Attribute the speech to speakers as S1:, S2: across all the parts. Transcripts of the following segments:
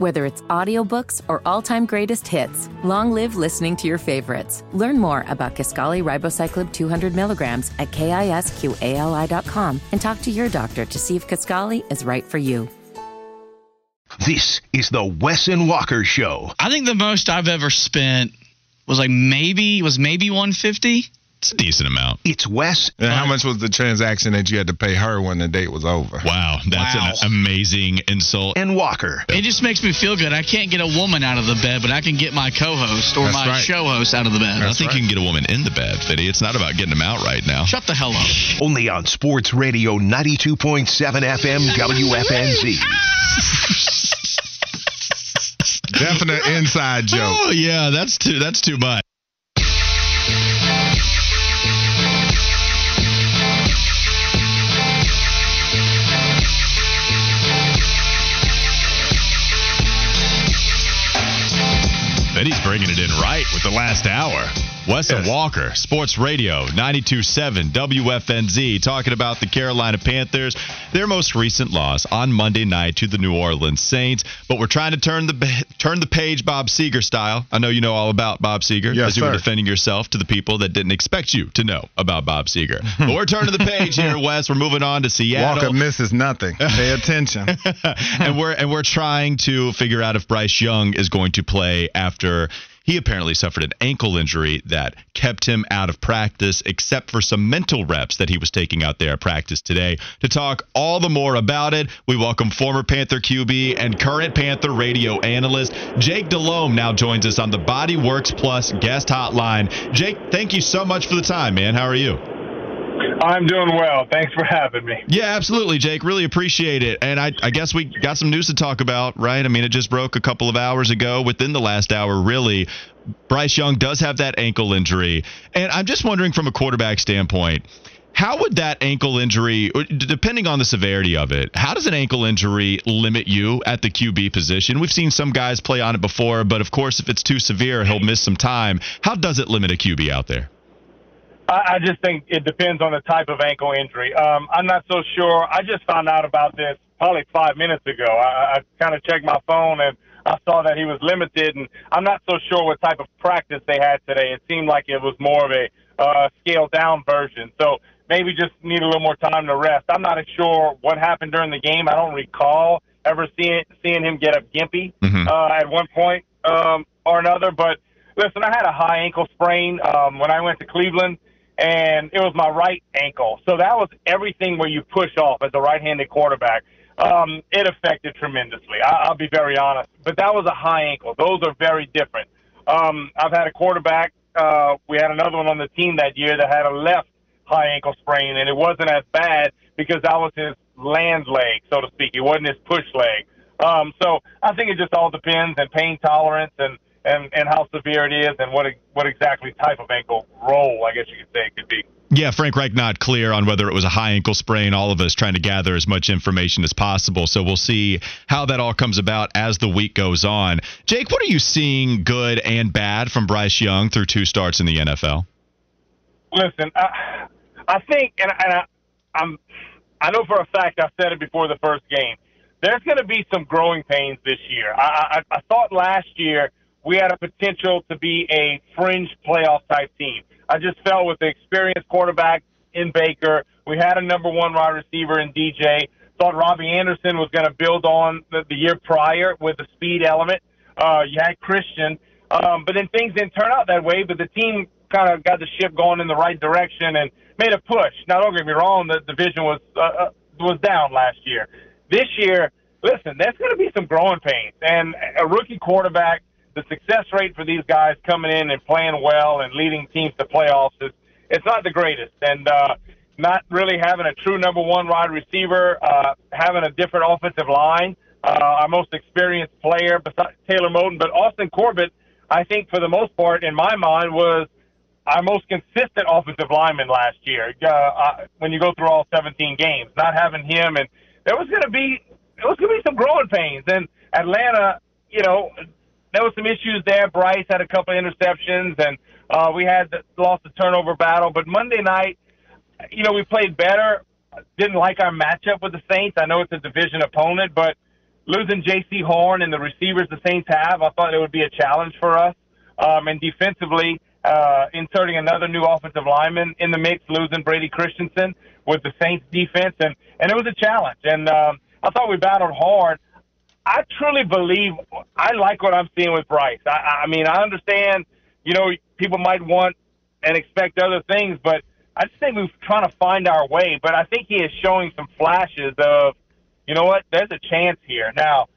S1: Whether it's audiobooks or all-time greatest hits, long live listening to your favorites. Learn more about Kisqali Ribociclib 200 milligrams at kisqali.com and talk to your doctor to see if Kisqali is right for you.
S2: This is the Wes and Walker Show.
S3: I think the most I've ever spent was like maybe was maybe 150.
S4: It's a decent amount.
S2: It's Wes.
S5: And how much was the transaction that you had to pay her when the date was over?
S4: Wow, that's
S3: Wow.
S4: an amazing insult.
S2: and Walker.
S3: It just makes me feel good. I can't get a woman out of the bed, but I can get my co-host or
S5: That's
S3: my
S5: right.
S3: show host out of the bed.
S4: I think you can get a woman in the bed, Fiddy. It's not about getting them out right now.
S3: Shut the hell up.
S2: Only on Sports Radio 92.7 FM WFNZ.
S5: Definite inside joke.
S4: Oh yeah, that's too that's too much. Betty's bringing it in right with the last hour. Wes and
S5: Yes.
S4: Walker, Sports Radio 92.7 WFNZ, talking about the Carolina Panthers, their most recent loss on Monday night to the New Orleans Saints. But we're trying to turn the turn the page Bob Seger style. I know you know all about Bob Seger
S5: Yes,
S4: as you were defending yourself to the people that didn't expect you to know about Bob Seger. but we're turning the page here, Wes. We're moving on to Seattle
S5: Walker misses nothing. Pay attention.
S4: and we're and we're trying to figure out if Bryce Young is going to play after he apparently suffered an ankle injury that kept him out of practice, except for some mental reps that he was taking out there at practice today. To talk all the more about it, we welcome former Panther QB and current Panther radio analyst Jake Delhomme. Now joins us on the Body Works Plus guest hotline. Jake, thank you so much for the time, man. How are you?
S6: I'm doing well. Thanks for having me.
S4: Yeah, absolutely, Jake. Really appreciate it. And I, I guess we got some news to talk about, right? I mean, it just broke a couple of hours ago, within the last hour, really. Bryce Young does have that ankle injury. And I'm just wondering from a quarterback standpoint, how would that ankle injury, depending on the severity of it, how does an ankle injury limit you at the QB position? We've seen some guys play on it before, but of course, if it's too severe, he'll miss some time. How does it limit a QB out there?
S6: I, I just think it depends on the type of ankle injury. Um, I'm not so sure. I just found out about this probably five minutes ago. I, I kind of checked my phone and I saw that he was limited, and I'm not so sure what type of practice they had today. It seemed like it was more of a uh, scaled down version. So maybe just need a little more time to rest. I'm not sure what happened during the game. I don't recall ever seeing seeing him get up gimpy
S4: Mhm.
S6: uh, at one point um, or another. But listen, I had a high ankle sprain um, when I went to Cleveland, and it was my right ankle. So that was everything where you push off as a right-handed quarterback. Um, it affected tremendously. I, I'll be very honest, but that was a high ankle. Those are very different. Um, I've had a quarterback. Uh, we had another one on the team that year that had a left high ankle sprain, and it wasn't as bad because that was his land leg, so to speak. It wasn't his push leg. Um, so I think it just all depends and pain tolerance and, and, and how severe it is and what what exactly type of ankle roll, I guess you could say it could be.
S4: Yeah, Frank Reich not clear on whether it was a high ankle sprain. All of us trying to gather as much information as possible. So we'll see how that all comes about as the week goes on. Jake, what are you seeing good and bad from Bryce Young through two starts in the NFL?
S6: Listen, I, I think, and, and I, I'm, I know for a fact I said it before the first game. There's going to be some growing pains this year. I, I, I thought last year we had a potential to be a fringe playoff type team. I just felt with the experienced quarterback in Baker, we had a number one wide receiver in DJ. Thought Robbie Anderson was going to build on the, the year prior with the speed element. Uh, you had Christian, um, but then things didn't turn out that way. But the team kind of got the ship going in the right direction and made a push. Now, don't get me wrong, the division was uh, uh, was down last year. This year, listen, there's going to be some growing pains, and a rookie quarterback. The success rate for these guys coming in and playing well and leading teams to playoffs is it's not the greatest, and uh, not really having a true number one wide receiver, uh, having a different offensive line. Uh, our most experienced player besides Taylor Moton, but Austin Corbett, I think for the most part, in my mind, was our most consistent offensive lineman last year. Uh, uh, when you go through all 17 games, not having him, and there was going to be there was going to be some growing pains. And Atlanta, you know, there was some issues there. Bryce had a couple of interceptions, and uh, we had the, lost the turnover battle. But Monday night, you know, we played better. Didn't like our matchup with the Saints. I know it's a division opponent, but losing Jaycee Horn and the receivers the Saints have, I thought it would be a challenge for us. Um, and defensively, uh, inserting another new offensive lineman in the mix, losing Brady Christensen with the Saints defense, and and it was a challenge. And um, I thought we battled hard. I truly believe I like what I'm seeing with Bryce. I, I mean, I understand, you know, people might want and expect other things, but I just think we're trying to find our way. But I think he is showing some flashes of, you know what, there's a chance here. Now,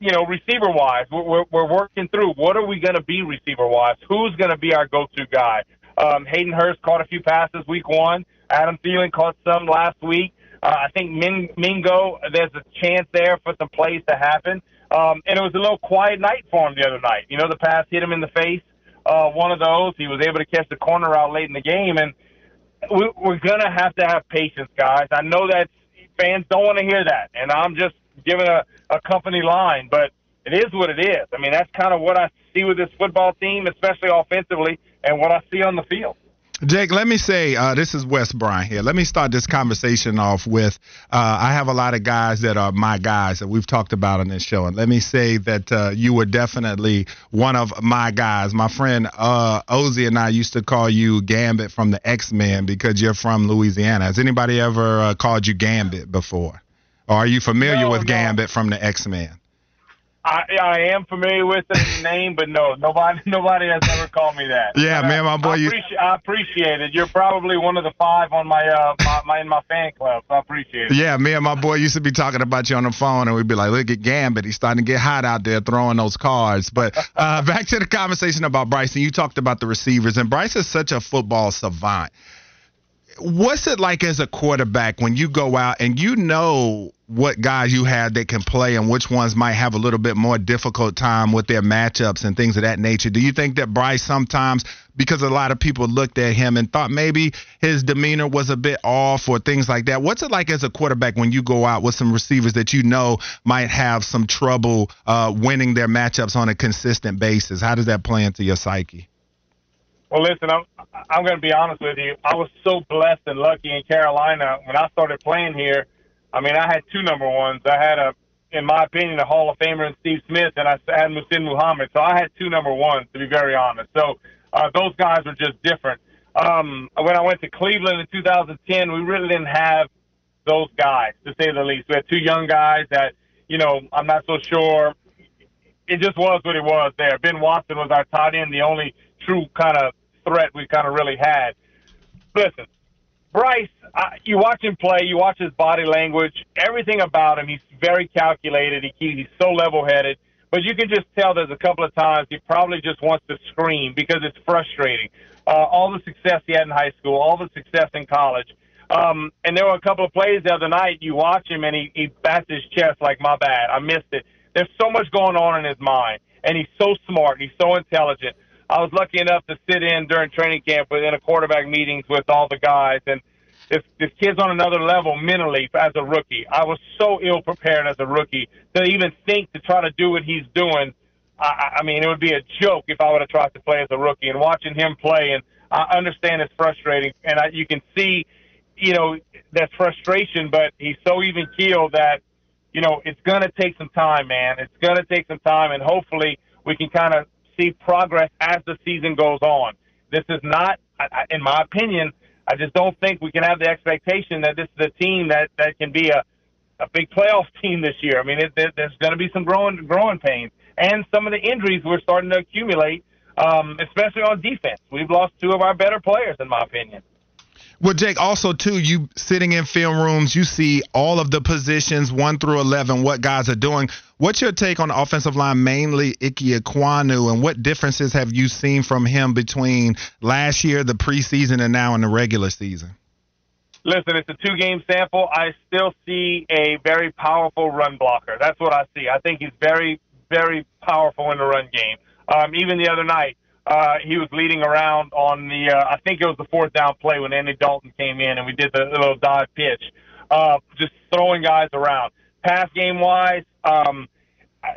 S6: you know, receiver wise, we're, we're working through what are we going to be receiver wise? Who's going to be our go to guy? Um, Hayden Hurst caught a few passes week one. Adam Thielen caught some last week. Uh, I think Min- Mingo, there's a chance there for some plays to happen. Um, and it was a little quiet night for him the other night. You know, the pass hit him in the face. Uh, one of those. He was able to catch the corner out late in the game. And we, we're going to have to have patience, guys. I know that fans don't want to hear that. And I'm just giving a, a company line, but it is what it is. I mean, that's kind of what I see with this football team, especially offensively, and what I see on the field.
S5: Jake, let me say uh, this is Wes Bryant here. Let me start this conversation off with uh, I have a lot of guys that are my guys that we've talked about on this show, and let me say that uh, you were definitely one of my guys. My friend uh, Ozzy and I used to call you Gambit from the X Men because you're from Louisiana. Has anybody ever uh, called you Gambit before, or are you familiar
S6: No,
S5: with
S6: no.
S5: Gambit from the X Men?
S6: I, I am familiar with the name, but no, nobody nobody has ever called me that.
S5: Yeah,
S6: But,
S5: man, my boy,
S6: I
S5: you-
S6: appreciate, I appreciate it. You're probably one of the five on my uh my, my in my fan club, so I appreciate it.
S5: Yeah, me and my boy used to be talking about you on the phone, and we'd be like, "Look at Gambit, he's starting to get hot out there throwing those cards." But uh, back to the conversation about Bryson. You talked about the receivers, and Bryce is such a football savant. What's it like as a quarterback when you go out and you know what guys you have that can play and which ones might have a little bit more difficult time with their matchups and things of that nature? Do you think that Bryce sometimes, because a lot of people looked at him and thought maybe his demeanor was a bit off or things like that? What's it like as a quarterback when you go out with some receivers that you know might have some trouble uh, winning their matchups on a consistent basis? How does that play into your psyche?
S6: Well, listen, I'm I'm going to be honest with you. I was so blessed and lucky in Carolina when I started playing here. I mean, I had two number ones. I had a, in my opinion, a Hall of Famer in Steve Smith, and I had Muhsin Muhammad. So I had two number ones, to be very honest. So uh, those guys were just different. Um, when I went to Cleveland in 2010, we really didn't have those guys, to say the least. We had two young guys that, you know, I'm not so sure. It just was what it was there. Ben Watson was our tight end, the only true kind of threat we kind of really had. Listen, Bryce, uh, you watch him play, you watch his body language, everything about him. He's very calculated. He, he's so level-headed, but you can just tell there's a couple of times he probably just wants to scream because it's frustrating. Uh, all the success he had in high school, all the success in college. Um, and there were a couple of plays the other night. You watch him and he, he bats his chest like, my bad, I missed it. There's so much going on in his mind, and he's so smart. and He's so intelligent. I was lucky enough to sit in during training camp within a quarterback meetings with all the guys, and this this kid's on another level mentally as a rookie. I was so ill prepared as a rookie to even think to try to do what he's doing. I, I mean, it would be a joke if I would have tried to play as a rookie. And watching him play, and I understand it's frustrating, and I, you can see, you know, that's frustration. But he's so even keeled that, you know, it's going to take some time, man. It's going to take some time, and hopefully we can kind of see progress as the season goes on. This is not, in my opinion, I just don't think we can have the expectation that this is a team that that can be a a big playoff team this year. I mean, it, there, there's going to be some growing growing pains, and some of the injuries we're starting to accumulate, um, especially on defense. We've lost two of our better players, in my opinion.
S5: Well, Jake, also too, you sitting in film rooms, you see all of the positions one through eleven, what guys are doing. What's your take on the offensive line, mainly Ike Ekwonu, and what differences have you seen from him between last year, the preseason, and now in the regular season?
S6: Listen, it's a two game sample. I still see a very powerful run blocker. That's what I see. I think he's very, very powerful in the run game. Um, even the other night, uh, he was leading around on the, uh, I think it was the fourth down play when Andy Dalton came in and we did the little dive pitch, uh, just throwing guys around. Pass game wise, um,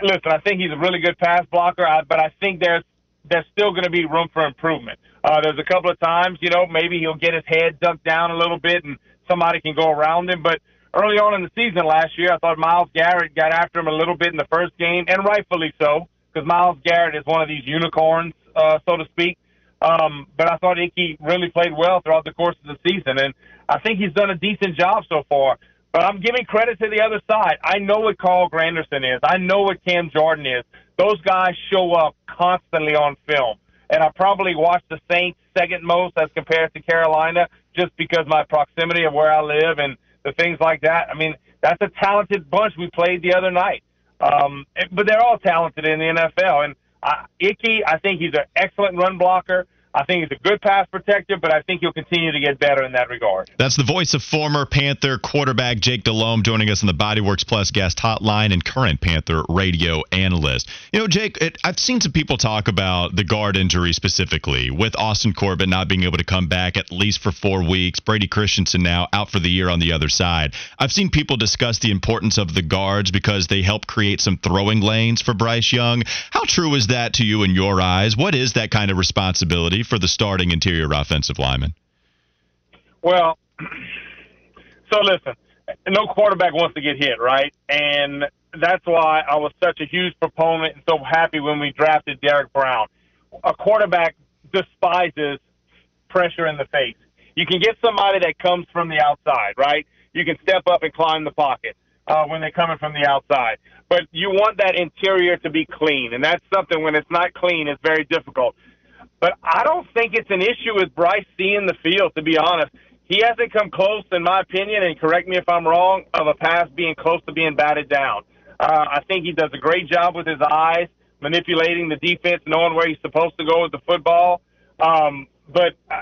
S6: listen, I think he's a really good pass blocker, but I think there's there's still going to be room for improvement. Uh, there's a couple of times, you know, maybe he'll get his head ducked down a little bit and somebody can go around him. But early on in the season last year, I thought Myles Garrett got after him a little bit in the first game, and rightfully so, because Myles Garrett is one of these unicorns, uh, so to speak. Um, but I thought Ickey really played well throughout the course of the season, and I think he's done a decent job so far. But I'm giving credit to the other side. I know what Carl Granderson is. I know what Cam Jordan is. Those guys show up constantly on film. And I probably watch the Saints second most as compared to Carolina just because my proximity of where I live and the things like that. I mean, that's a talented bunch we played the other night. Um, but they're all talented in the NFL. And uh, Ickey, I think he's an excellent run blocker. I think he's a good pass protector, but I think he'll continue to get better in that regard.
S4: That's the voice of former Panther quarterback Jake Delhomme joining us on the Bodyworks Plus guest hotline and current Panther radio analyst. You know, Jake, it, I've seen some people talk about the guard injury specifically with Austin Corbett not being able to come back at least for four weeks. Brady Christensen now out for the year on the other side. I've seen people discuss the importance of the guards because they help create some throwing lanes for Bryce Young. How true is that to you in your eyes? What is that kind of responsibility? For the starting interior offensive lineman?
S6: Well, so listen, no quarterback wants to get hit, right? And that's why I was such a huge proponent and so happy when we drafted Derrick Brown. A quarterback despises pressure in the face. You can get somebody that comes from the outside, right? You can step up and climb the pocket uh, when they're coming from the outside. But you want that interior to be clean, and that's something when it's not clean, it's very difficult. But I don't think it's an issue with Bryce seeing the field, to be honest. He hasn't come close, in my opinion, and correct me if I'm wrong, of a pass being close to being batted down. Uh, I think he does a great job with his eyes, manipulating the defense, knowing where he's supposed to go with the football. Um, but uh,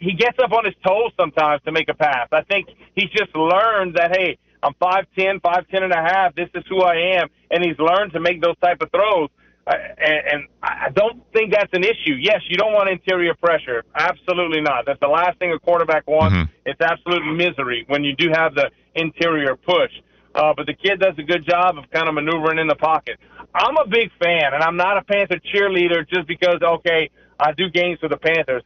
S6: he gets up on his toes sometimes to make a pass. I think he's just learned that, hey, I'm 5'10", 5'10 and a half. This is who I am. And he's learned to make those type of throws and, and I don't think that's an issue. Yes, you don't want interior pressure. Absolutely not. That's the last thing a quarterback wants. Mm-hmm. It's absolute misery when you do have the interior push. Uh, but the kid does a good job of kind of maneuvering in the pocket. I'm a big fan, and I'm not a Panther cheerleader just because, okay, I do games for the Panthers.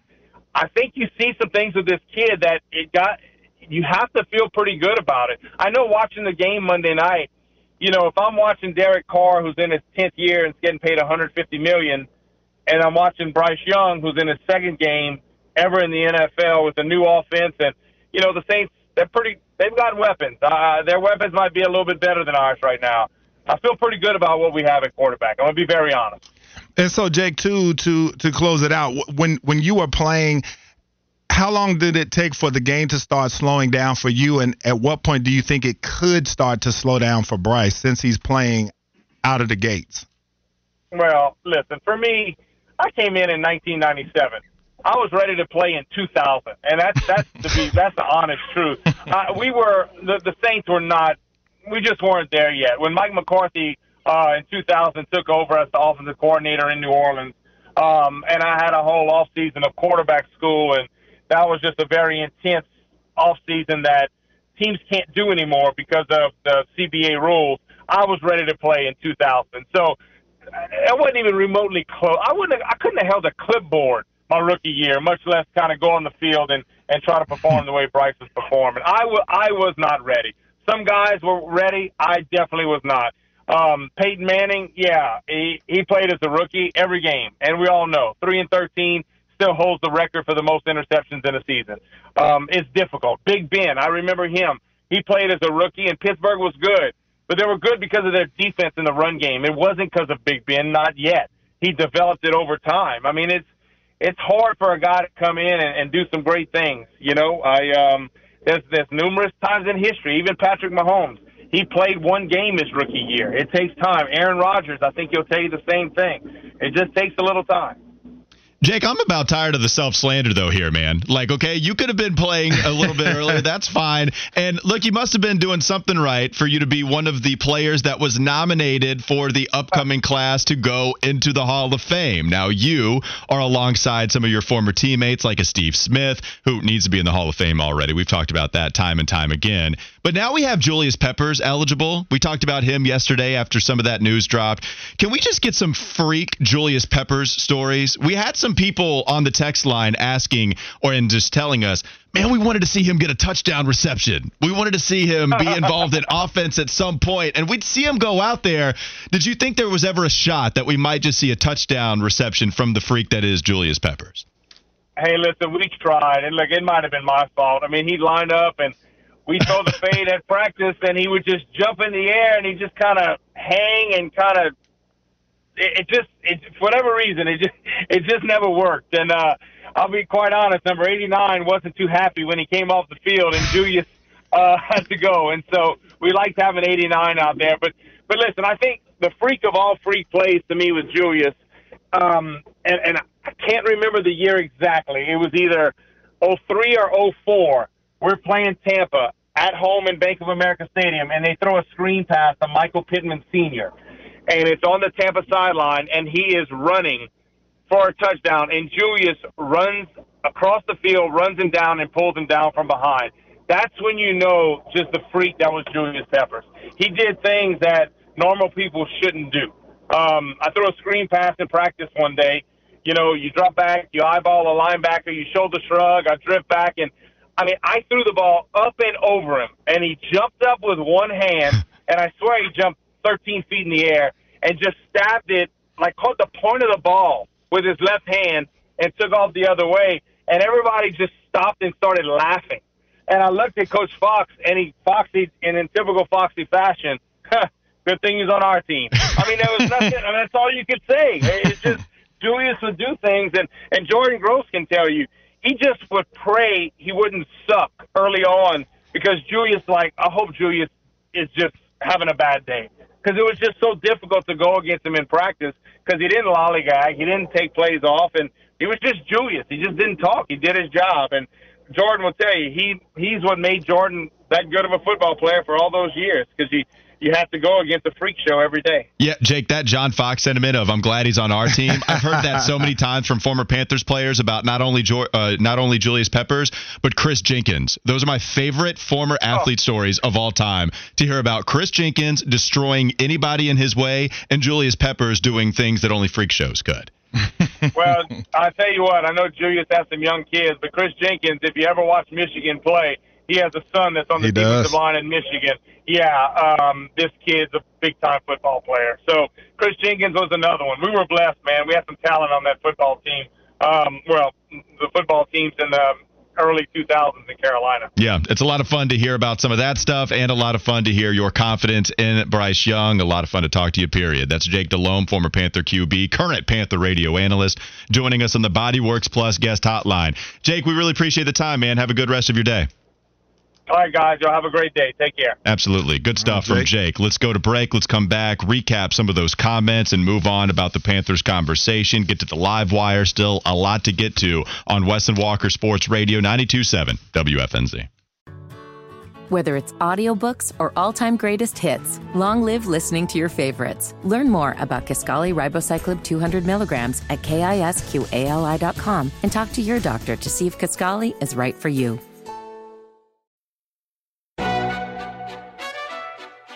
S6: I think you see some things with this kid that it got. You have to feel pretty good about it. I know watching the game Monday night you know, if I'm watching Derek Carr, who's in his tenth year and is getting paid 150 million, and I'm watching Bryce Young, who's in his second game ever in the NFL with a new offense, and you know the Saints, they're pretty, they've got weapons. Uh, their weapons might be a little bit better than ours right now. I feel pretty good about what we have at quarterback. I'm gonna be very honest.
S5: And so, Jake, too, to to close it out, when when you were playing how long did it take for the game to start slowing down for you? And at what point do you think it could start to slow down for Bryce since he's playing out of the gates?
S6: Well, listen, for me, I came in in 1997. I was ready to play in 2000, and that's that's to be that's the honest truth. Uh, we were the the Saints were not. We just weren't there yet. When Mike McCarthy uh, in 2000 took over as the offensive coordinator in New Orleans, um, and I had a whole off season of quarterback school and that was just a very intense off season that teams can't do anymore because of the CBA rules. I was ready to play in 2000, so I wasn't even remotely close. I wouldn't. Have, I couldn't have held a clipboard my rookie year, much less kind of go on the field and and try to perform the way Bryce was performing. I was I was not ready. Some guys were ready. I definitely was not. Um, Peyton Manning, yeah, he he played as a rookie every game, and we all know three and thirteen still holds the record for the most interceptions in a season. Um, it's difficult. Big Ben, I remember him. He played as a rookie, and Pittsburgh was good, but they were good because of their defense in the run game. It wasn't because of Big Ben, not yet. He developed it over time. I mean, it's it's hard for a guy to come in and, and do some great things. You know, I um, there's there's numerous times in history, even Patrick Mahomes. He played one game his rookie year. It takes time. Aaron Rodgers, I think he'll tell you the same thing. It just takes a little time.
S4: Jake, I'm about tired of the self slander though here, man. Like, okay, you could have been playing a little bit earlier. That's fine. And look, you must have been doing something right for you to be one of the players that was nominated for the upcoming class to go into the Hall of Fame. Now, you are alongside some of your former teammates, like a Steve Smith, who needs to be in the Hall of Fame already. We've talked about that time and time again. But now we have Julius Peppers eligible. We talked about him yesterday after some of that news dropped. Can we just get some freak Julius Peppers stories? We had some people on the text line asking or and just telling us, man, we wanted to see him get a touchdown reception. We wanted to see him be involved in offense at some point, and we'd see him go out there. Did you think there was ever a shot that we might just see a touchdown reception from the freak that is Julius Peppers?
S6: Hey, listen, we tried, and look, it might have been my fault. I mean, he lined up and we throw the fade at practice, and he would just jump in the air and he just kind of hang and kind of. It, it just, it, for whatever reason, it just, it just never worked. And uh, I'll be quite honest, number 89 wasn't too happy when he came off the field, and Julius uh, had to go. And so we liked having 89 out there. But, but listen, I think the freak of all freak plays to me was Julius. Um, and, and I can't remember the year exactly. It was either 03 or 04 we're playing Tampa at home in Bank of America Stadium, and they throw a screen pass to Michael Pittman Sr., and it's on the Tampa sideline, and he is running for a touchdown, and Julius runs across the field, runs him down, and pulls him down from behind. That's when you know just the freak that was Julius Peppers. He did things that normal people shouldn't do. Um, I threw a screen pass in practice one day. You know, you drop back, you eyeball a linebacker, you shoulder shrug, I drift back, and I mean, I threw the ball up and over him, and he jumped up with one hand, and I swear he jumped 13 feet in the air and just stabbed it, like caught the point of the ball with his left hand and took off the other way. And everybody just stopped and started laughing. And I looked at Coach Fox, and he Foxy, and in typical Foxy fashion, good thing he's on our team. I mean, there was nothing. I mean, that's all you could say. It's just Julius would do things, and and Jordan Gross can tell you he just would pray he wouldn't suck early on because Julius, like, I hope Julius is just having a bad day because it was just so difficult to go against him in practice because he didn't lollygag, he didn't take plays off, and he was just Julius. He just didn't talk. He did his job, and Jordan will tell you he he's what made Jordan that good of a football player for all those years because he you have to go against a freak show every day.
S4: Yeah, Jake, that John Fox sentiment of "I'm glad he's on our team." I've heard that so many times from former Panthers players about not only jo- uh, not only Julius Peppers but Kris Jenkins. Those are my favorite former athlete oh. stories of all time. To hear about Kris Jenkins destroying anybody in his way and Julius Peppers doing things that only freak shows could.
S6: well, I tell you what, I know Julius has some young kids, but Kris Jenkins, if you ever watch Michigan play, he has a son that's on the defensive line in Michigan yeah, um, this kid's a big time football player. So Kris Jenkins was another one. We were blessed, man. We had some talent on that football team. Um, well, the football teams in the early 2000s in Carolina.
S4: Yeah, it's a lot of fun to hear about some of that stuff and a lot of fun to hear your confidence in Bryce Young. A lot of fun to talk to you, period. That's Jake Delhomme, former Panther QB, current Panther radio analyst, joining us on the Bodyworks Plus guest hotline. Jake, we really appreciate the time, man. Have a good rest of your day.
S6: All right, guys. Y'all have a great day. Take care.
S4: Absolutely. Good stuff right, from Jake. Let's go to break. Let's come back, recap some of those comments, and move on about the Panthers conversation. Get to the live wire. Still a lot to get to on Wes and Walker Sports Radio 927 WFNZ.
S1: Whether it's audiobooks or all-time greatest hits, long live listening to your favorites. Learn more about Kisqali Ribociclib 200 milligrams at kisqali.com and talk to your doctor to see if Kisqali is right for you.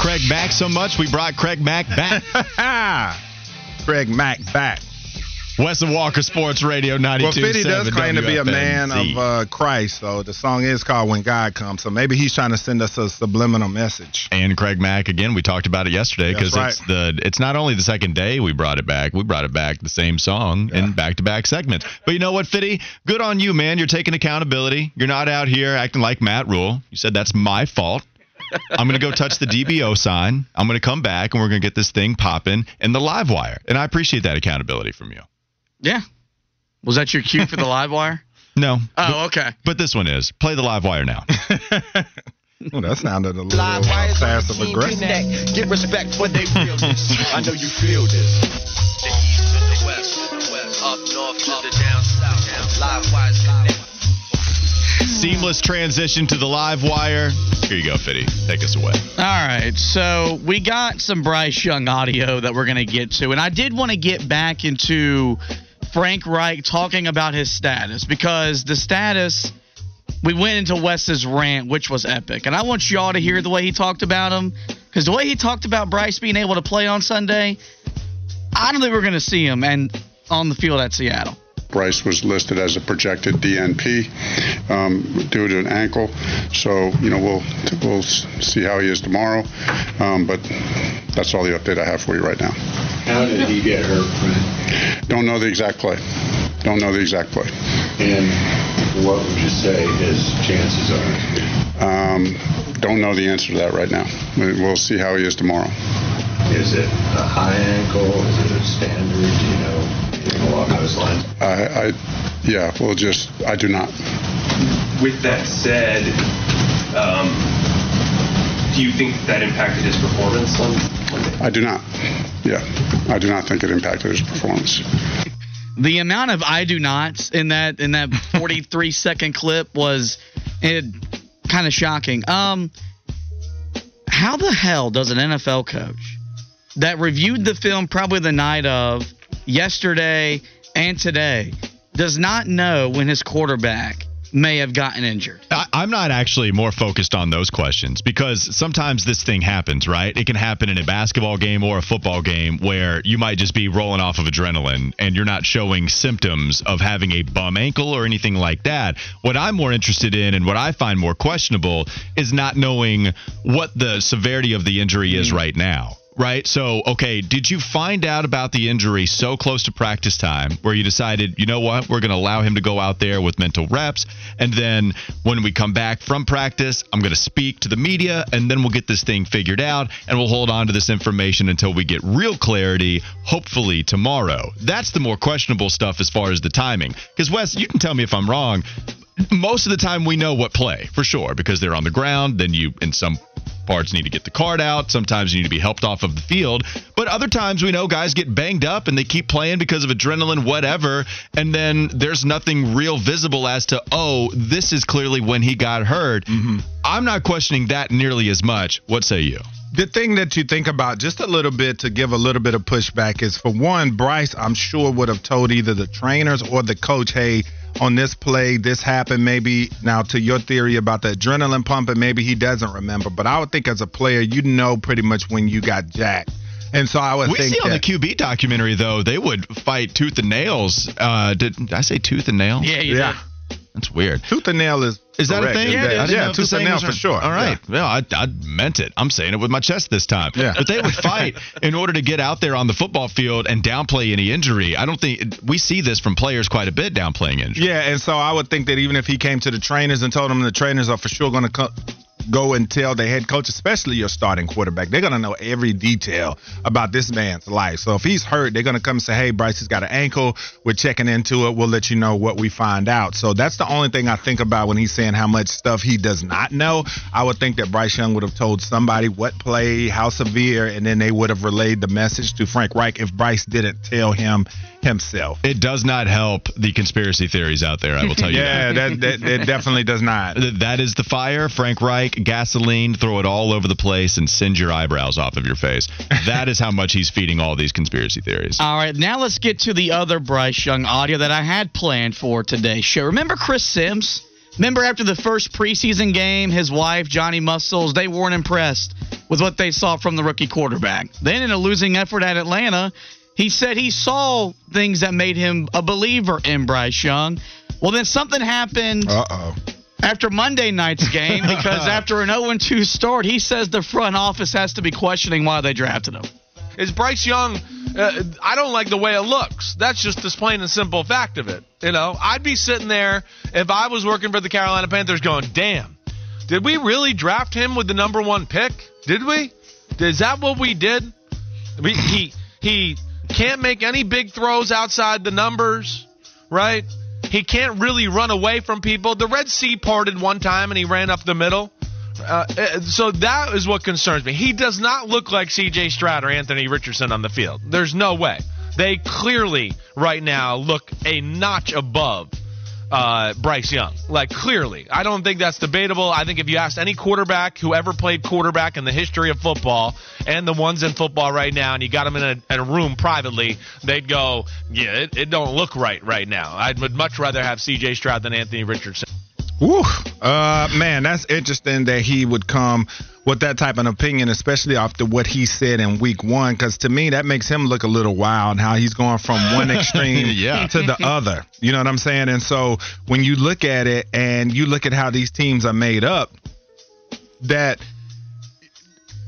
S4: Craig Mack so much, we brought Craig Mack back.
S5: Craig Mack back.
S4: Wes and Walker Sports Radio 92. Well,
S5: Fitty does claim to be a man of uh, Christ, so the song is called When God Comes. So maybe he's trying to send us a subliminal message.
S4: And Craig Mack again, we talked about it yesterday because right. it's the it's not only the second day we brought it back, we brought it back the same song yeah. in back to back segments. But you know what, Fitty? Good on you, man. You're taking accountability. You're not out here acting like Matt Rhule. You said that's my fault. I'm going to go touch the DBO sign. I'm going to come back and we're going to get this thing popping in the live wire. And I appreciate that accountability from you.
S3: Yeah. Was that your cue for the live wire?
S4: No.
S3: Oh, okay.
S4: But this one is. Play the live wire now.
S5: Well, that sounded a little uh, passive aggressive.
S7: Get respect for they realness. I know you feel this. The east to the west, up north to the down south. Live wires connect.
S4: Seamless transition to the live wire. Here you go, Fitty. Take us away.
S3: All right, so we got some Bryce Young audio that we're going to get to, and I did want to get back into Frank Reich talking about his status because the status. We went into Wes's rant, which was epic, and I want y'all to hear the way he talked about him because the way he talked about Bryce being able to play on Sunday, I don't think we're going to see him and on the field at Seattle.
S8: Bryce was listed as a projected DNP um, due to an ankle. So you know we'll we'll see how he is tomorrow. Um, but that's all the update I have for you right now.
S9: How did he get hurt, Frank?
S8: Don't know the exact play. Don't know the exact play.
S9: And what would you say his chances are?
S8: Um, don't know the answer to that right now. We'll see how he is tomorrow.
S9: Is it a high ankle? Is it a standard? You know along those lines?
S8: I, I yeah, we'll just I do not.
S10: With that said, um, do you think that impacted his performance on Monday?
S8: I do not. Yeah, I do not think it impacted his performance.
S3: the amount of I do nots in that in that 43 second clip was it kind of shocking. Um, how the hell does an NFL coach that reviewed the film probably the night of yesterday and today does not know when his quarterback may have gotten injured?
S4: I, I'm not actually more focused on those questions because sometimes this thing happens, right? It can happen in a basketball game or a football game where you might just be rolling off of adrenaline and you're not showing symptoms of having a bum ankle or anything like that. What I'm more interested in and what I find more questionable is not knowing what the severity of the injury is hmm. right now. Right. So, okay, did you find out about the injury so close to practice time where you decided, you know what, we're going to allow him to go out there with mental reps. And then when we come back from practice, I'm going to speak to the media and then we'll get this thing figured out and we'll hold on to this information until we get real clarity, hopefully tomorrow. That's the more questionable stuff as far as the timing. Because, Wes, you can tell me if I'm wrong. Most of the time, we know what play for sure because they're on the ground. Then you, in some parts need to get the card out. Sometimes you need to be helped off of the field. But other times we know guys get banged up and they keep playing because of adrenaline, whatever. And then there's nothing real visible as to, oh, this is clearly when he got hurt. Mm-hmm. I'm not questioning that nearly as much. What say you?
S5: The thing that you think about just a little bit to give a little bit of pushback is for one, Bryce, I'm sure would have told either the trainers or the coach, hey, on this play, this happened. Maybe now to your theory about the adrenaline pumping, maybe he doesn't remember. But I would think as a player, you know pretty much when you got jacked. And so I would
S4: We
S5: think
S4: see on the QB documentary though they would fight tooth and nails. Uh, did, did I say tooth and nail?
S3: Yeah, you
S5: yeah,
S4: that's weird.
S5: tooth and nail is
S4: Is that
S5: correct.
S4: a thing?
S5: Yeah,
S4: didn't
S5: yeah,
S4: know if the
S5: tooth and nail for sure.
S4: All right. Well, I, I meant it. I'm saying it with my chest this time.
S5: Yeah.
S4: But they would fight in order to get out there on the football field and downplay any injury. I don't think we see this from players quite a bit downplaying injury.
S5: Yeah, and so I would think that even if he came to the trainers and told them the trainers are for sure going to co- go and tell the head coach, especially your starting quarterback, they're going to know every detail about this man's life. So if he's hurt, they're going to come and say, hey, Bryce he's got an ankle. We're checking into it. We'll let you know what we find out. So that's the only thing I think about when he's saying how much stuff he does not know. I would think that Bryce Young would have told somebody what play, how severe, and then they would have relayed the message to Frank Reich if Bryce didn't tell him himself.
S4: It does not help the conspiracy theories out there. I will tell you.
S5: Yeah,
S4: that.
S5: that, that, that definitely does not.
S4: That is the fire. Frank Reich, gasoline, throw it all over the place and singe your eyebrows off of your face. That is how much he's feeding all these conspiracy theories.
S3: All right, now let's get to the other Bryce Young audio that I had planned for today's show. Remember Chris Sims? Remember after the first preseason game, his wife, Johnny Muscles, they weren't impressed with what they saw from the rookie quarterback. Then in a losing effort at Atlanta, he said he saw things that made him a believer in Bryce Young. Well, then something happened
S5: Uh oh.
S3: After Monday night's game because after an 0 2 start, he says the front office has to be questioning why they drafted him.
S11: is Bryce Young. Uh, I don't like the way it looks. That's just the plain and simple fact of it. You know, I'd be sitting there if I was working for the Carolina Panthers, going, "Damn, did we really draft him with the number one pick? Did we? Is that what we did? We, he he can't make any big throws outside the numbers. right? He can't really run away from people. The Red Sea parted one time and he ran up the middle. Uh, uh, so that is what concerns me. He does not look like C.J. Stroud or Anthony Richardson on the field. There's no way. They clearly right now look a notch above uh, Bryce Young. Like clearly, I don't think that's debatable. I think if you asked any quarterback who ever played quarterback in the history of football and the ones in football right now, and you got them in a, in a room privately, they'd go, "Yeah, it, it don't look right right now." I would much rather have C.J. Stroud than Anthony Richardson.
S5: Woo. Uh, man, that's interesting that he would come with that type of opinion, especially after what he said in week one, because to me, that makes him look a little wild how he's going from one extreme
S4: Yeah.
S5: to the other. You know what I'm saying? And so when you look at it and you look at how these teams are made up, that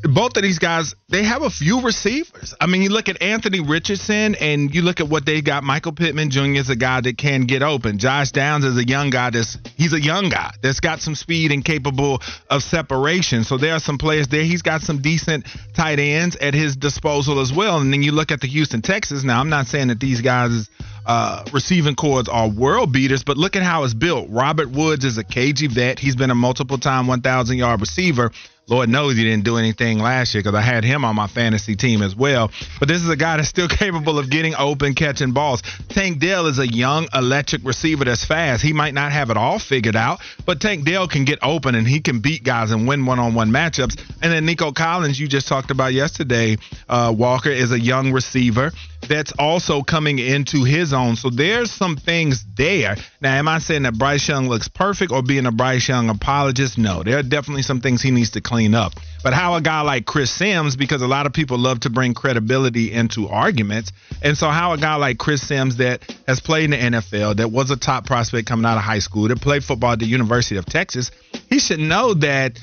S5: both of these guys, they have a few receivers. I mean, you look at Anthony Richardson and you look at what they got. Michael Pittman Jr. is a guy that can get open. Josh Downs is a young guy that's he's a young guy that's got some speed and capable of separation. So there are some players there. He's got some decent tight ends at his disposal as well. And then you look at the Houston Texans. Now, I'm not saying that these guys uh, receiving cords are world beaters, but look at how it's built. Robert Woods is a cagey vet. He's been a multiple time 1,000 yard receiver. Lord knows he didn't do anything last year because I had him on my fantasy team as well. But this is a guy that's still capable of getting open, catching balls. Tank Dell is a young, electric receiver that's fast. He might not have it all figured out, but Tank Dell can get open and he can beat guys and win one on one matchups. And then Nico Collins, you just talked about yesterday, uh, Walker is a young receiver that's also coming into his own. So there's some things there. Now, am I saying that Bryce Young looks perfect or being a Bryce Young apologist? No, there are definitely some things he needs to clean up. But how a guy like Chris Sims, because a lot of people love to bring credibility into arguments, and so how a guy like Chris Sims that has played in the NFL, that was a top prospect coming out of high school, that played football at the University of Texas, he should know that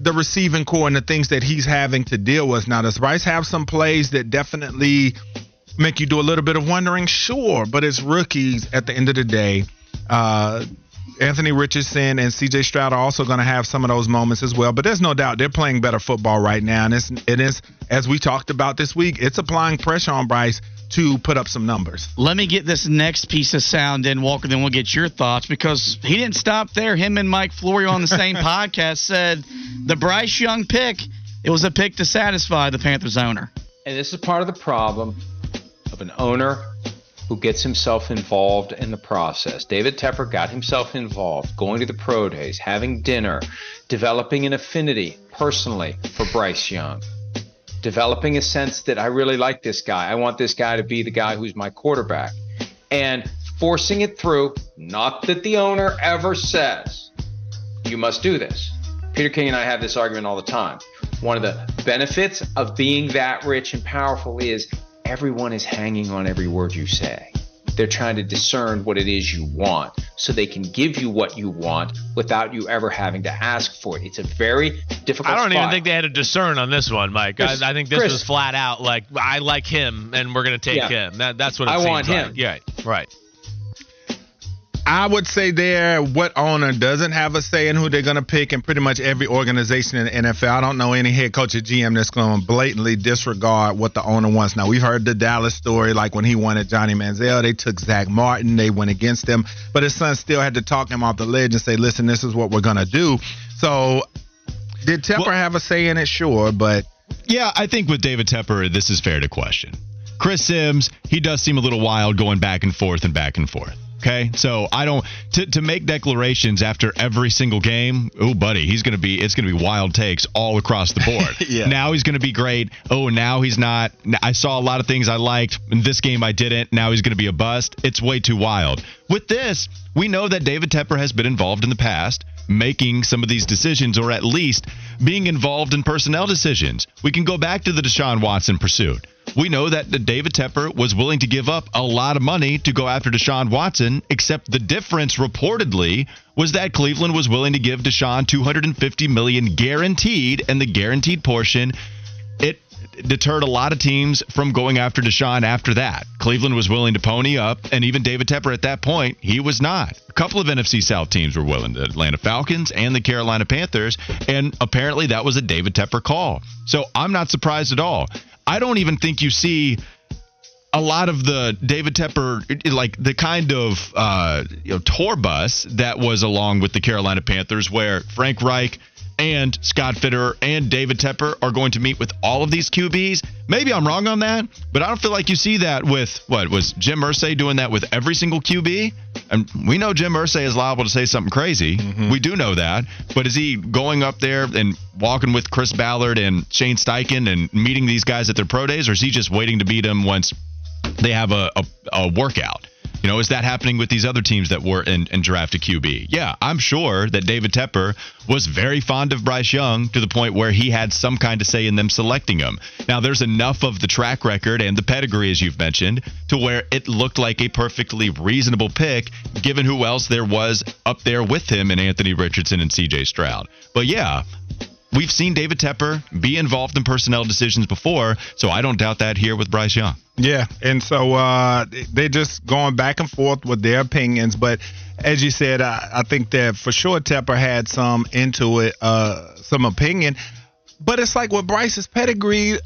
S5: the receiving core and the things that he's having to deal with. Now, does Bryce have some plays that definitely make you do a little bit of wondering? Sure, but it's rookies at the end of the day. Uh, Anthony Richardson and CJ Stroud are also going to have some of those moments as well. But there's no doubt they're playing better football right now. And it's, it is, as we talked about this week, it's applying pressure on Bryce to put up some numbers.
S3: Let me get this next piece of sound in, Walker, then we'll get your thoughts because he didn't stop there. Him and Mike Florio on the same podcast said the Bryce Young pick, it was a pick to satisfy the Panthers owner.
S12: And this is part of the problem of an owner who gets himself involved in the process. David Tepper got himself involved, going to the pro days, having dinner, developing an affinity personally for Bryce Young, developing a sense that I really like this guy. I want this guy to be the guy who's my quarterback. And forcing it through, not that the owner ever says, you must do this. Peter King and I have this argument all the time. One of the benefits of being that rich and powerful is everyone is hanging on every word you say. They're trying to discern what it is you want so they can give you what you want without you ever having to ask for it. It's a very difficult
S11: I don't even think they had to discern on this one, Mike.
S12: Chris-
S11: I, I think this
S12: Chris-
S11: was flat out like I like him and we're gonna take
S12: Yeah.
S11: him. That, that's what it
S12: I want
S11: like.
S12: him.
S11: Yeah, right.
S5: I would say there what owner doesn't have a say in who they're going to pick in pretty much every organization in the NFL. I don't know any head coach or GM that's going to blatantly disregard what the owner wants. Now, we've heard the Dallas story, like when he wanted Johnny Manziel, they took Zach Martin, they went against him, but his son still had to talk him off the ledge and say, listen, this is what we're going to do. So, did Tepper have a say in it? Sure, but
S4: Yeah, I think with David Tepper, this is fair to question. Chris Sims, he does seem a little wild going back and forth and back and forth. Okay, so I don't to to make declarations after every single game. Oh, buddy, he's gonna be it's gonna be wild takes all across the board.
S5: Yeah.
S4: Now he's gonna be great. Oh, now he's not. I saw a lot of things I liked in this game. I didn't. Now he's gonna be a bust. It's way too wild. With this, we know that David Tepper has been involved in the past making some of these decisions or at least being involved in personnel decisions. We can go back to the Deshaun Watson pursuit. We know that David Tepper was willing to give up a lot of money to go after Deshaun Watson, except the difference reportedly was that Cleveland was willing to give Deshaun 250 million guaranteed and the guaranteed portion it deterred a lot of teams from going after Deshaun after that. Cleveland was willing to pony up, and even David Tepper at that point, he was not. A couple of NFC South teams were willing, the Atlanta Falcons and the Carolina Panthers, and apparently that was a David Tepper call. So I'm not surprised at all. I don't even think you see a lot of the David Tepper, like the kind of uh, you know tour bus that was along with the Carolina Panthers, where Frank Reich and Scott Fitter and David Tepper are going to meet with all of these QBs. Maybe I'm wrong on that, but I don't feel like you see that with what was Jim Irsay doing that with every single QB. And we know Jim Irsay is liable to say something crazy. Mm-hmm. We do know that, but is he going up there and walking with Chris Ballard and Shane Steichen and meeting these guys at their pro days, or is he just waiting to beat them once they have a, a, a workout. You know, is that happening with these other teams that were in, in drafted QB? Yeah, I'm sure that David Tepper was very fond of Bryce Young to the point where he had some kind of say in them selecting him. Now, there's enough of the track record and the pedigree, as you've mentioned, to where it looked like a perfectly reasonable pick, given who else there was up there with him in Anthony Richardson and CJ Stroud. But yeah, we've seen David Tepper be involved in personnel decisions before, so I don't doubt that here with Bryce Young.
S5: Yeah, and so uh, they're just going back and forth with their opinions. But as you said, I, I think that for sure Tepper had some into it, uh, some opinion. But it's like with Bryce's pedigree,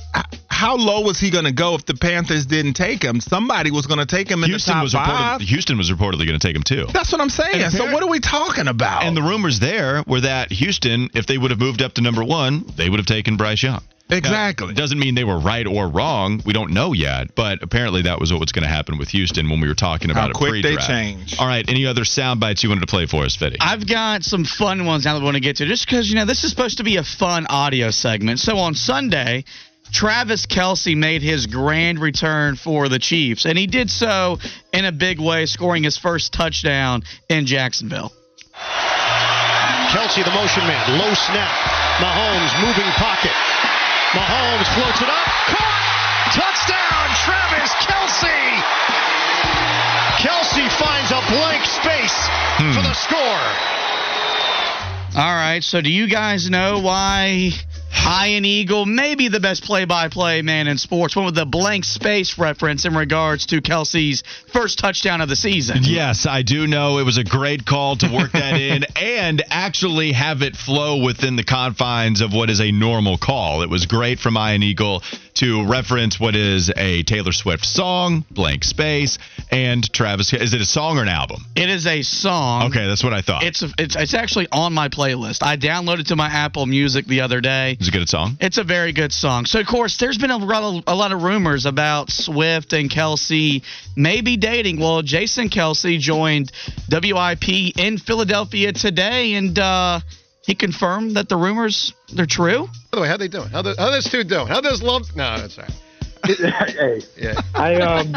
S5: how low was he going to go if the Panthers didn't take him? Somebody was going to take him in
S4: Houston
S5: the top
S4: was
S5: five.
S4: reported, Houston was reportedly going to take him too.
S5: That's what I'm saying.
S4: And
S5: So what are we talking about?
S4: And the rumors there were that Houston, if they would have moved up to number one, they would have taken Bryce Young.
S5: Exactly.
S4: Now, doesn't mean they were right or wrong. We don't know yet, but apparently that was what was going to happen with Houston when we were talking about
S5: How
S4: it
S5: quick they
S4: pre-draft.
S5: change.
S4: All right, any other sound bites you wanted to play for us, Fitty?
S3: I've got some fun ones now that we want to get to, just because you know this is supposed to be a fun audio segment. So on Sunday, Travis Kelce made his grand return for the Chiefs, and he did so in a big way, scoring his first touchdown in Jacksonville.
S13: Kelce, the motion man, low snap. Mahomes moving pocket. Mahomes floats it up. Caught. Touchdown, Travis Kelce. Kelce finds a blank space for hmm. the score.
S3: All right, so do you guys know why Ian Eagle, maybe the best play-by-play man in sports, went with the blank space reference in regards to Kelce's first touchdown of the season?
S4: Yes, I do know it was a great call to work that in and actually have it flow within the confines of what is a normal call. It was great from Ian Eagle to reference what is a Taylor Swift song, Blank Space, and Travis. Is it a song or an album?
S3: It is a song.
S4: Okay, that's what I thought.
S3: It's, it's it's actually on my playlist. I downloaded to my Apple Music the other day.
S4: Is it a good song?
S3: It's a very good song. So, of course, there's been a lot, of, a lot of rumors about Swift and Kelce maybe dating. Well, Jason Kelce joined WIP in Philadelphia today, and uh, he confirmed that the rumors they're true.
S13: By the way, how they doing? How, the, how those two doing? How those lump? No, that's all right.
S14: hey,
S13: Yeah.
S14: I um,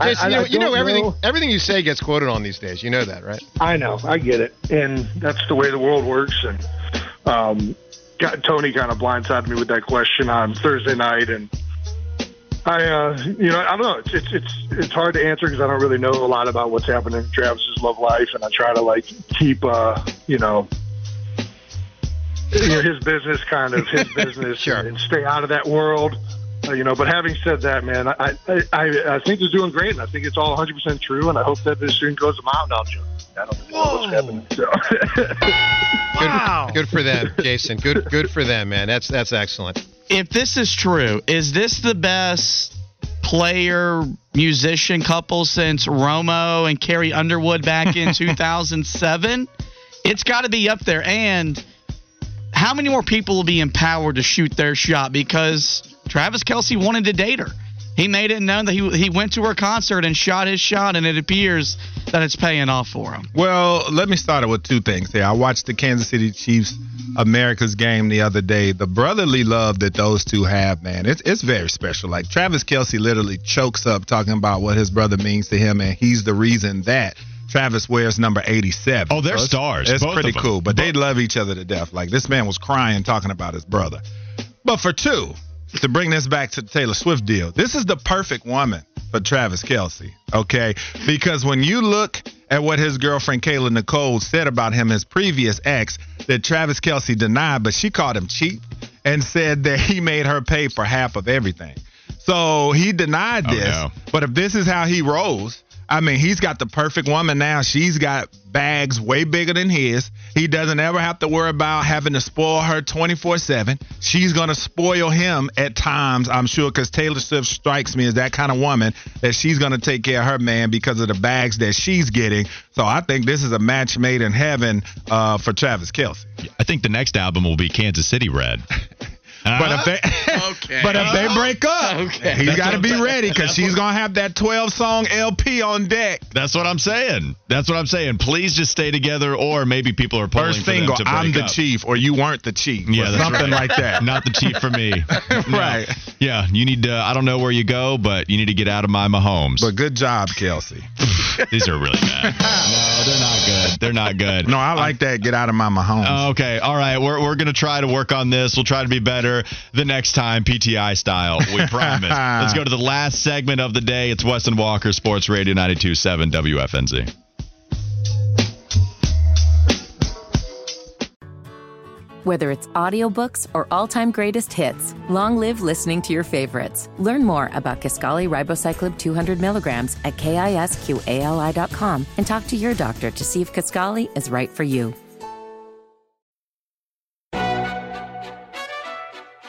S13: Jason,
S14: I-
S13: you know,
S14: I
S13: you know everything.
S14: know.
S13: Everything you say gets quoted on these days. You know that, right?
S14: I know, I get it, and that's the way the world works. And um, got, Tony kind of blindsided me with that question on Thursday night, and I, uh, you know, I don't know. It's it's it's, it's hard to answer because I don't really know a lot about what's happening in Travis's love life, and I try to like keep, uh, you know. You know, his business, kind of his business, and, and stay out of that world. Uh, you know, but having said that, man, I, I I I think they're doing great, and I think it's all 100 percent true, and I hope that this soon goes a mile down. Joe. I don't know what's happening. So.
S13: Good, good for them, Jason. Good, good for them, man. That's that's excellent.
S3: If this is true, is this the best player musician couple since Romo and Carrie Underwood back in 2007? It's got to be up there. And how many more people will be empowered to shoot their shot? Because Travis Kelce wanted to date her. He made it known that he he went to her concert and shot his shot, and it appears that it's paying off for him.
S5: Well, let me start it with two things here. I watched the Kansas City Chiefs America's game the other day. The brotherly love that those two have, man, it's it's very special. Like Travis Kelce literally chokes up talking about what his brother means to him, and he's the reason that Travis wears number 87.
S4: Oh, they're
S5: So
S4: stars,
S5: It's
S4: both
S5: pretty cool, but they love each other to death. Like this man was crying talking about his brother. But for two, to bring this back to the Taylor Swift deal, this is the perfect woman for Travis Kelce, okay? Because when you look at what his girlfriend Kayla Nicole said about him, his previous ex, that Travis Kelce denied, but she called him cheap and said that he made her pay for half of everything. So he denied
S4: Oh,
S5: this.
S4: no.
S5: But if this is how he rolls, I mean, he's got the perfect woman now. She's got bags way bigger than his. He doesn't ever have to worry about having to spoil her 24 7. She's going to spoil him at times, I'm sure, because Taylor Swift strikes me as that kind of woman that she's going to take care of her man because of the bags that she's getting. So I think this is a match made in heaven uh, for Travis Kelce.
S4: I think the next album will be Kansas City Red.
S5: But if uh-huh. they,
S3: okay.
S5: but if they uh-huh. break up,
S3: Okay.
S5: he's got to be ready because she's gonna have that 12 song LP on deck.
S4: That's what I'm saying. That's what I'm saying. Please just stay together, or maybe people are pulling
S5: First single, I'm the
S4: up.
S5: chief, or you weren't the chief,
S4: Yeah,
S5: or something
S4: right.
S5: like that.
S4: Not the chief for me. No.
S5: Right.
S4: Yeah, you need to. I don't know where you go, but you need to get out of my Mahomes.
S5: But good job, Kelce.
S4: These are really bad. no, they're not good. They're not good.
S5: No, I like that. Get out of my Mahomes.
S4: Okay, all right. We're, we're going to try to work on this. We'll try to be better the next time, PTI style. We promise. Let's go to the last segment of the day. It's Wes and Walker, Sports Radio 92.7 WFNZ.
S1: Whether it's audiobooks or all-time greatest hits, long live listening to your favorites. Learn more about Kisqali Ribociclib 200 milligrams at kisqali.com and talk to your doctor to see if Kisqali is right for you.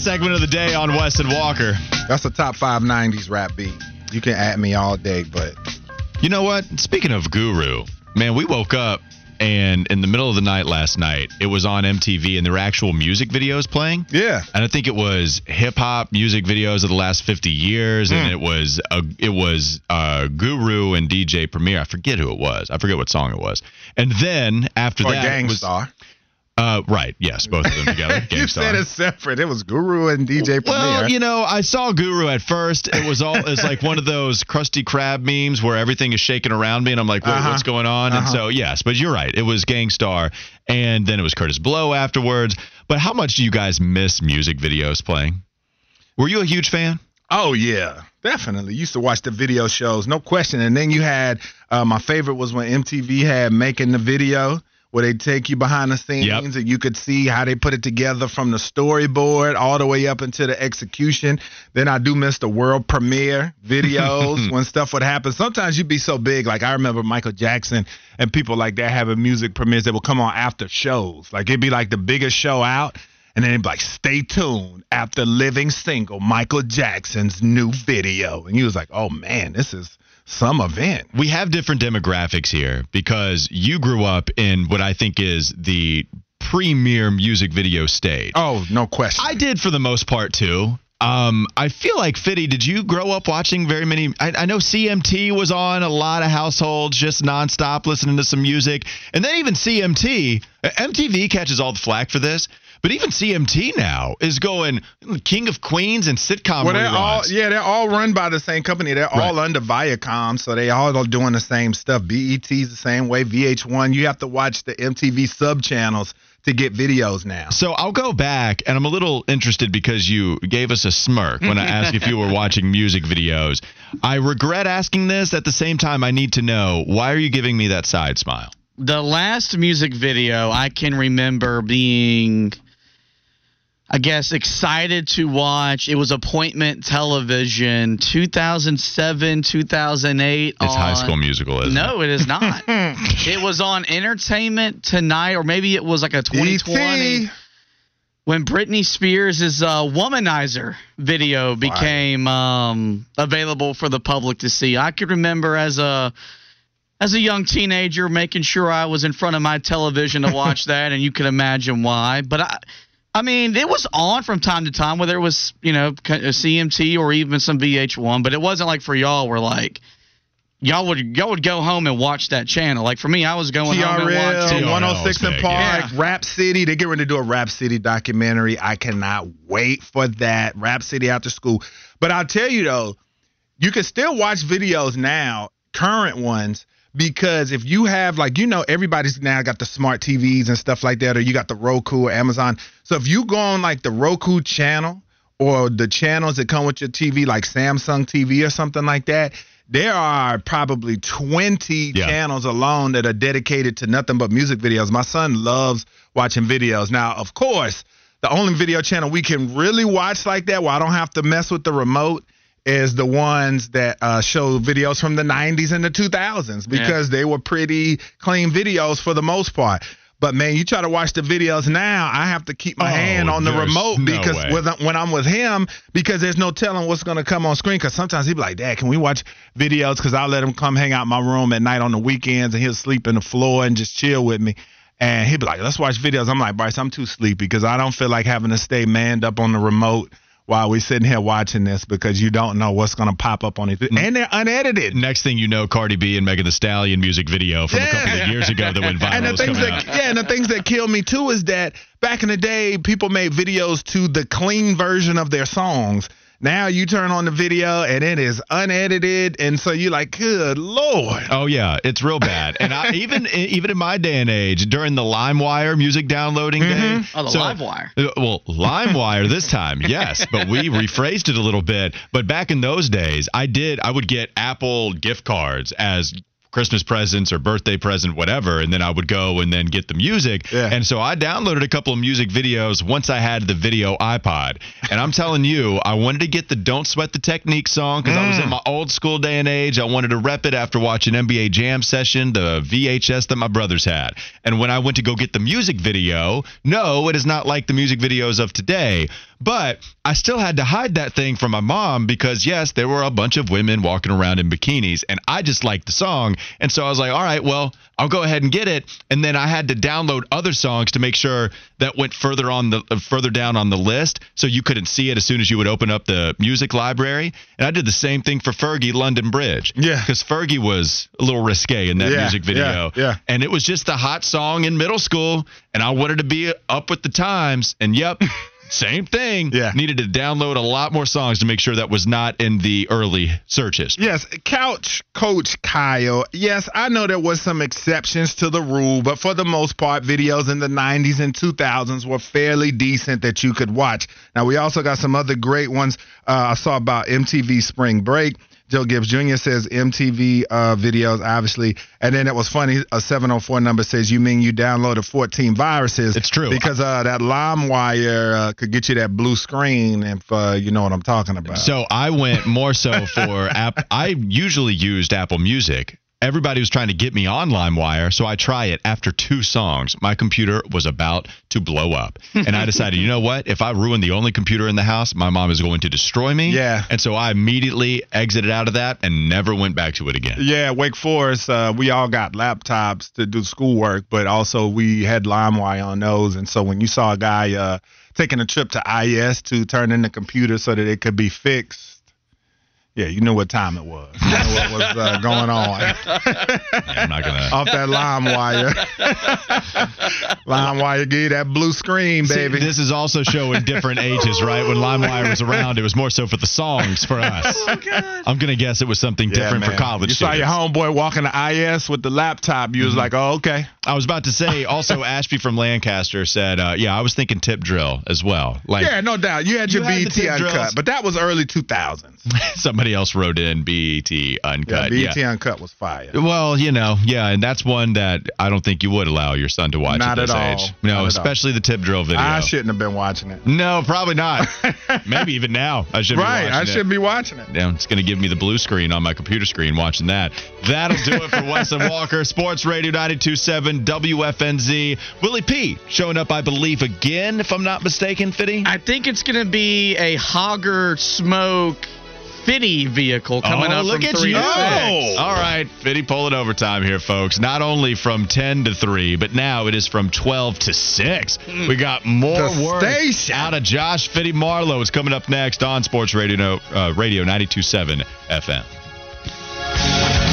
S4: Last segment of the day on Wes and Walker.
S5: That's a top five '90s rap beat. You can at me all day, but
S4: You know what? Speaking of Guru, man, we woke up and in the middle of the night last night, it was on MTV and there were actual music videos playing.
S5: Yeah.
S4: And I think it was hip hop music videos of the last 50 years and
S5: Hmm.
S4: it was a, it was uh, Guru and DJ Premier. I forget who it was. I forget what song it was. And then after
S5: or
S4: that it was
S5: Gang Starr.
S4: Uh, right, yes, both of them together.
S5: you said it separate. It was Guru and DJ Premier.
S4: Well, you know, I saw Guru at first. It was all it's like one of those Krusty Krab memes where everything is shaking around me, and I'm like, Wait,
S5: Uh-huh.
S4: what's going on? And
S5: Uh-huh.
S4: so, yes, but you're right. It was Gang Starr, and then it was Kurtis Blow afterwards. But how much do you guys miss music videos playing? Were you a huge fan?
S5: Oh yeah, definitely. Used to watch the video shows, no question. And then you had uh, my favorite was when MTV had making the video where they take you behind the scenes
S4: Yep.
S5: and you could see how they put it together from the storyboard all the way up into the execution. Then I do miss the world premiere videos when stuff would happen. Sometimes you'd be so big, like I remember Michael Jackson and people like that having music premieres that would come on after shows. Like it'd be like the biggest show out. And then it'd be like, stay tuned after living single, Michael Jackson's new video. And he was like, oh man, this is some event.
S4: We have different demographics here because you grew up in what I think is the premier music video stage.
S5: Oh, no question.
S4: I did for the most part too. Um, I feel like Fitty, did you grow up watching very many? I, I know CMT was on a lot of households, just nonstop listening to some music, and then even CMT, MTV catches all the flack for this, but even CMT now is going King of Queens and sitcom
S5: Well, they're all yeah, they're all run by the same company. They're all under Viacom, so they all are doing the same stuff. BET's the same way. VH1, you have to watch the MTV sub channels to get videos now.
S4: So I'll go back, and I'm a little interested because you gave us a smirk when I asked if you were watching music videos. I regret asking this. At the same time, I need to know why are you giving me that side smile?
S3: The last music video I can remember being, I guess, excited to watch. It was appointment television, 2007, 2008.
S4: It's High School Musical, isn't
S3: No, it is not. it was on Entertainment Tonight, or maybe it was like a 2020
S5: E.T..
S3: when Britney Spears' uh, Womanizer video became um, available for the public to see. I could remember as a as a young teenager making sure I was in front of my television to watch that, and you can imagine why. But I. I mean, it was on from time to time, whether it was, you know, a CMT or even some VH1, but it wasn't like for y'all where like y'all would y'all would go home and watch that channel. Like for me, I was going home and watching
S5: 106 in
S4: big,
S5: Park,
S3: yeah.
S5: Rap City. They get ready to do a Rap City documentary. I cannot wait for that. Rap City after school. But I'll tell you though, you can still watch videos now, current ones, because if you have like you know everybody's now got the smart TVs and stuff like that, or you got the Roku or Amazon. So if you go on like the Roku channel or the channels that come with your TV, like Samsung TV or something like that, there are probably 20
S4: Yeah.
S5: channels alone that are dedicated to nothing but music videos. My son loves watching videos. Now, of course, the only video channel we can really watch like that where I don't have to mess with the remote is the ones that uh, show videos from the 90s and the 2000s because they were pretty clean videos for the most part. But man, you try to watch the videos now, I have to keep my
S4: Oh,
S5: hand on the remote
S4: no
S5: because with, when I'm with him, because there's no telling what's going to come on screen. Because sometimes he'd be like, Dad, can we watch videos? Because I'll let him come hang out in my room at night on the weekends and he'll sleep in the floor and just chill with me. And he'd be like, let's watch videos. I'm like, Bryce, I'm too sleepy because I don't feel like having to stay manned up on the remote while we're sitting here watching this because you don't know what's going to pop up on it. Mm. And they're unedited.
S4: Next thing you know, Cardi B and Megan Thee Stallion music video from a couple of years ago that went viral
S5: and the things that
S4: out.
S5: yeah, and the things that kill me too is that back in the day, people made videos to the clean version of their songs. Now you turn on the video and it is unedited, and so you're like, "Good lord!"
S4: Oh yeah, it's real bad. And I, even even in my day and age, during the LimeWire music downloading day,
S3: Oh, the
S4: so-
S3: LimeWire.
S4: Uh, Well, LimeWire this time, yes, but we rephrased it a little bit. But back in those days, I did I would get Apple gift cards as Christmas presents or birthday present, whatever, and then I would go and then get the music. And so I downloaded a couple of music videos once I had the video iPod. And I'm telling you, I wanted to get the Don't Sweat the Technique song because I was in mm. my old school day and age. I wanted to rep it after watching NBA Jam Session, the VHS that my brothers had. And when I went to go get the music video, no, it is not like the music videos of today. But I still had to hide that thing from my mom because, yes, there were a bunch of women walking around in bikinis, and I just liked the song. And so I was like, all right, well, I'll go ahead and get it. And then I had to download other songs to make sure that went further on the uh, further down on the list, so you couldn't see it as soon as you would open up the music library. And I did the same thing for Fergie London Bridge.
S5: Yeah,
S4: because Fergie was a little risque in that
S5: Yeah,
S4: music video.
S5: yeah, yeah.
S4: And it was just a hot song in middle school, and I wanted to be up with the times. And yep, same thing. Yeah. Needed to download a lot more songs to make sure that was not in the early searches.
S5: Yes, couch coach Kyle. Yes, I know there was some exceptions to the rule, but for the most part, videos in the 90s and 2000s were fairly decent that you could watch. Now, we also got some other great ones. Uh, I saw about MTV Spring Break. Joe Gibbs Jr. says MTV uh, videos, obviously. And then it was funny. A 704 number says, You mean you downloaded 14 viruses? It's
S4: true.
S5: Because uh, that LimeWire uh, could get you that blue screen, if uh, you know what I'm talking about.
S4: So I went more so for app. I usually used Apple Music. Everybody was trying to get me on LimeWire, so I try it. After two songs, my computer was about to blow up, and I decided, you know what? If I ruin the only computer in the house, my mom is going to destroy me.
S5: Yeah.
S4: And so I immediately exited out of that and never went back to it again.
S5: Yeah, Wake Forest, uh, we all got laptops to do schoolwork, but also we had LimeWire on those. And so when you saw a guy uh, taking a trip to IS to turn in the computer so that it could be fixed, yeah, you knew what time it was. You knew what was uh, going on.
S4: I'm not gonna
S5: off that LimeWire. LimeWire give you that blue screen,
S4: See,
S5: baby.
S4: this is also showing different ages, right? When LimeWire was around, it was more so for the songs for us. I'm gonna guess it was something
S5: Yeah,
S4: different for college
S5: You saw your homeboy walking to IS with the laptop. You was like, oh, okay.
S4: I was about to say also Ashby from Lancaster said, uh, yeah, I was thinking tip drill as well. Like
S5: yeah, no doubt. You had your
S4: You
S5: BET
S4: tip
S5: uncut, but that was early 2000s.
S4: somebody else wrote in BET
S5: Yeah,
S4: uncut.
S5: BET
S4: yeah.
S5: uncut was fire.
S4: Well, you know, yeah, and that's one that I don't think you would allow your son to watch
S5: Not
S4: at this
S5: at
S4: age.
S5: Not at
S4: No,
S5: all.
S4: especially the tip drill video.
S5: I shouldn't have been watching it.
S4: No, probably not. Maybe even now I should
S5: right,
S4: be watching
S5: I
S4: it.
S5: should be watching it.
S4: Yeah, it's going to give me the blue screen on my computer screen watching that. That'll do it for Wes and Walker, Sports Radio 927 WFNZ. Willie P showing up, I believe, again, if I'm not mistaken, Fitty.
S3: I think it's going to be a Hogger Smoke Fitty vehicle coming
S4: oh,
S3: up
S4: look
S3: from
S4: at
S3: three
S4: you.
S3: to six.
S4: All right, Fitty pulling overtime here, folks. Not only from 10 to 3, but now it is from 12 to 6. We got more
S5: The
S4: work
S5: station.
S4: out of Josh Fitty Marlowe. It's coming up next on Sports Radio, uh, Radio 927 FM.